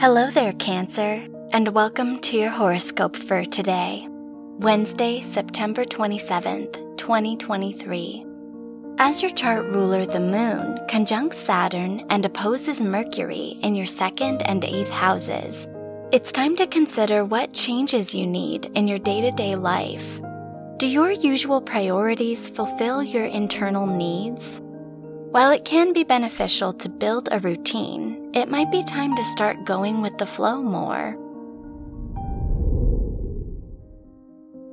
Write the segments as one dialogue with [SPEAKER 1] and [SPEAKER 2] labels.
[SPEAKER 1] Hello there, Cancer, and welcome to your horoscope for today, Wednesday, September 27th, 2023. As your chart ruler, the moon, conjuncts Saturn and opposes Mercury in your second and eighth houses, it's time to consider what changes you need in your day to day life. Do your usual priorities fulfill your internal needs? While it can be beneficial to build a routine, it might be time to start going with the flow more.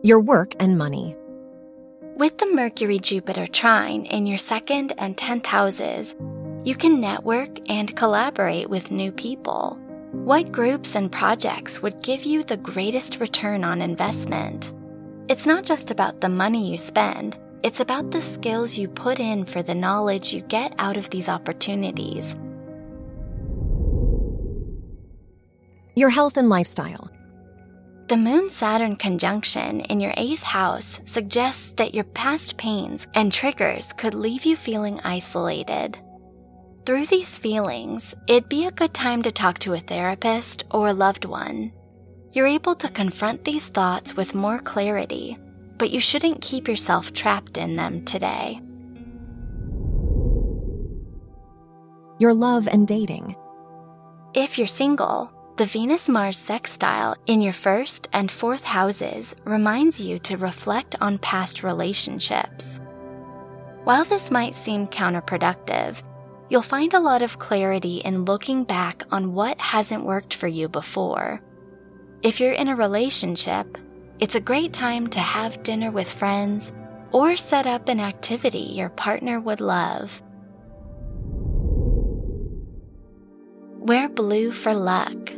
[SPEAKER 2] Your work and money.
[SPEAKER 1] With the Mercury Jupiter trine in your second and 10th houses, you can network and collaborate with new people. What groups and projects would give you the greatest return on investment? It's not just about the money you spend, it's about the skills you put in for the knowledge you get out of these opportunities.
[SPEAKER 2] Your health and lifestyle.
[SPEAKER 1] The Moon Saturn conjunction in your eighth house suggests that your past pains and triggers could leave you feeling isolated. Through these feelings, it'd be a good time to talk to a therapist or a loved one. You're able to confront these thoughts with more clarity but you shouldn't keep yourself trapped in them today.
[SPEAKER 2] Your love and dating.
[SPEAKER 1] If you're single, the Venus Mars sextile in your first and fourth houses reminds you to reflect on past relationships. While this might seem counterproductive, you'll find a lot of clarity in looking back on what hasn't worked for you before. If you're in a relationship, it's a great time to have dinner with friends or set up an activity your partner would love. Wear blue for luck.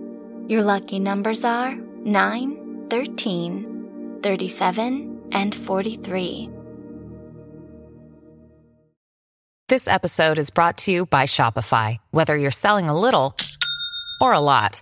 [SPEAKER 1] Your lucky numbers are 9, 13, 37, and 43.
[SPEAKER 3] This episode is brought to you by Shopify. Whether you're selling a little or a lot,